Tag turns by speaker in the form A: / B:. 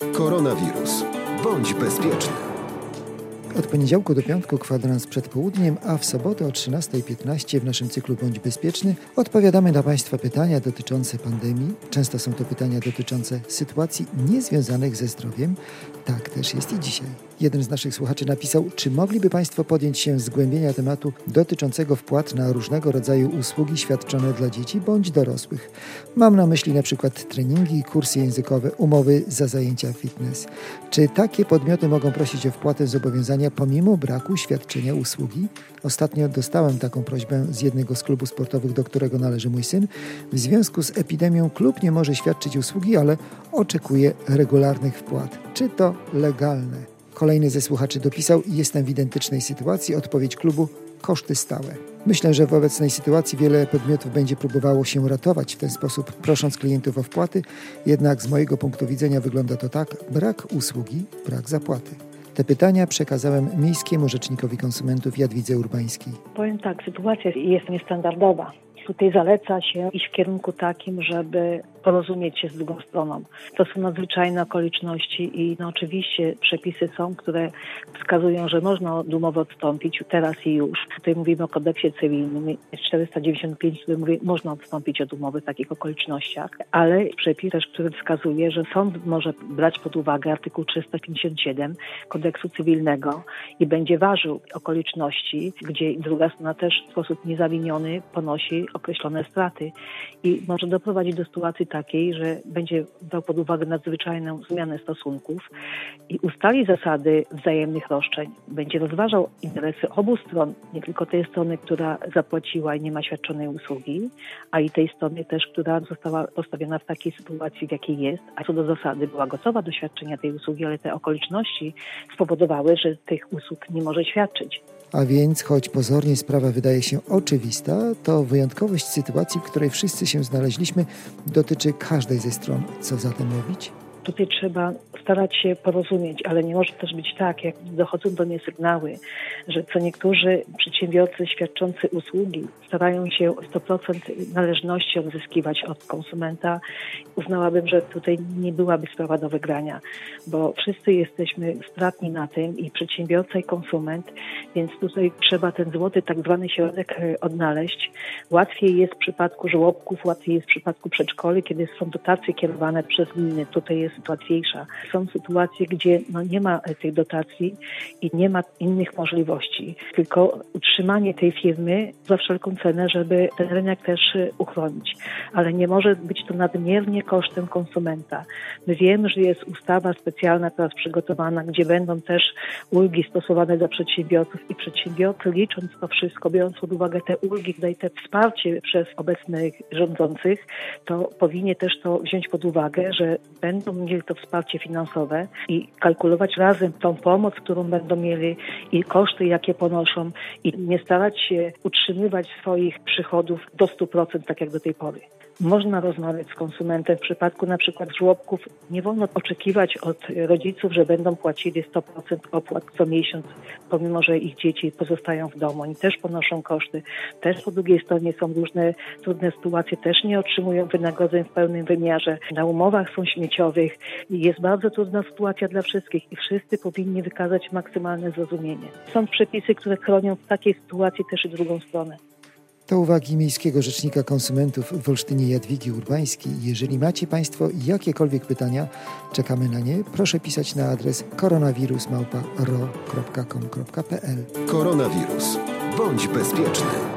A: Koronawirus. Bądź bezpieczny.
B: Od poniedziałku do piątku kwadrans przed południem, a w sobotę o 13.15 w naszym cyklu Bądź Bezpieczny odpowiadamy na Państwa pytania dotyczące pandemii. Często są to pytania dotyczące sytuacji niezwiązanych ze zdrowiem. Tak też jest i dzisiaj. Jeden z naszych słuchaczy napisał, czy mogliby Państwo podjąć się zgłębienia tematu dotyczącego wpłat na różnego rodzaju usługi świadczone dla dzieci bądź dorosłych. Mam na myśli na przykład treningi, kursy językowe, umowy za zajęcia fitness. Czy takie podmioty mogą prosić o wpłatę zobowiązania pomimo braku świadczenia usługi? Ostatnio dostałem taką prośbę z jednego z klubów sportowych, do którego należy mój syn. W związku z epidemią klub nie może świadczyć usługi, ale oczekuje regularnych wpłat. Czy to legalne? Kolejny ze słuchaczy dopisał: Jestem w identycznej sytuacji. Odpowiedź klubu: koszty stałe. Myślę, że w obecnej sytuacji wiele podmiotów będzie próbowało się ratować w ten sposób, prosząc klientów o wpłaty, jednak z mojego punktu widzenia wygląda to tak: brak usługi, brak zapłaty. Te pytania przekazałem Miejskiemu Rzecznikowi Konsumentów Jadwidze Urbańskiej.
C: Powiem tak, sytuacja jest niestandardowa. Tutaj zaleca się iść w kierunku takim, żeby porozumieć się z drugą stroną. To są nadzwyczajne okoliczności i no oczywiście przepisy są, które wskazują, że można od umowy odstąpić teraz i już. Tutaj mówimy o kodeksie cywilnym, 495, który mówi, można odstąpić od umowy w takich okolicznościach, ale przepis też, który wskazuje, że sąd może brać pod uwagę artykuł 357 kodeksu cywilnego i będzie ważył okoliczności, gdzie druga strona też w sposób niezawiniony ponosi określone straty i może doprowadzić do sytuacji takiej, że będzie brał pod uwagę nadzwyczajną zmianę stosunków i ustali zasady wzajemnych roszczeń. Będzie rozważał interesy obu stron, nie tylko tej strony, która zapłaciła i nie ma świadczonej usługi, a i tej strony też, która została postawiona w takiej sytuacji, w jakiej jest, a co do zasady była gotowa do świadczenia tej usługi, ale te okoliczności spowodowały, że tych usług nie może świadczyć.
B: A więc, choć pozornie sprawa wydaje się oczywista, to wyjątkowość sytuacji, w której wszyscy się znaleźliśmy, dotyczy każdej ze stron. Co zatem mówić?
C: Tutaj trzeba starać się porozumieć, ale nie może też być tak, jak dochodzą do mnie sygnały, że co niektórzy przedsiębiorcy świadczący usługi starają się 100% należności odzyskiwać od konsumenta. Uznałabym, że tutaj nie byłaby sprawa do wygrania, bo wszyscy jesteśmy stratni na tym i przedsiębiorca i konsument, więc tutaj trzeba ten złoty tak zwany środek e, odnaleźć. Łatwiej jest w przypadku żłobków, łatwiej jest w przypadku przedszkoli, kiedy są dotacje kierowane przez gminy. Tutaj jest łatwiejsza. Są sytuacje, gdzie no, nie ma tych dotacji i nie ma innych możliwości, tylko utrzymanie tej firmy za wszelką cenę, żeby ten rynek też uchronić. Ale nie może być to nadmiernie kosztem konsumenta. My wiemy, że jest ustawa specjalna teraz przygotowana, gdzie będą też ulgi stosowane dla przedsiębiorców i przedsiębiorcy licząc to wszystko, biorąc pod uwagę te ulgi, tutaj te wsparcie przez obecnych rządzących, to powinien też to wziąć pod uwagę, że będą mieli to wsparcie finansowe i kalkulować razem tą pomoc, którą będą mieli i koszty, jakie ponoszą i nie starać się utrzymywać swoich przychodów do 100%, tak jak do tej pory. Można rozmawiać z konsumentem. W przypadku na przykład żłobków nie wolno oczekiwać od rodziców, że będą płacili 100% opłat co miesiąc, pomimo że ich dzieci pozostają w domu. Oni też ponoszą koszty. Też po drugiej stronie są różne trudne sytuacje, też nie otrzymują wynagrodzeń w pełnym wymiarze. Na umowach są śmieciowych. Jest bardzo trudna sytuacja dla wszystkich i wszyscy powinni wykazać maksymalne zrozumienie. Są przepisy, które chronią w takiej sytuacji też i drugą stronę.
B: To uwagi Miejskiego Rzecznika Konsumentów w Olsztynie Jadwigi Urbańskiej. Jeżeli macie Państwo jakiekolwiek pytania, czekamy na nie. Proszę pisać na adres koronawirus.ro.com.pl
A: Koronawirus. Bądź bezpieczny.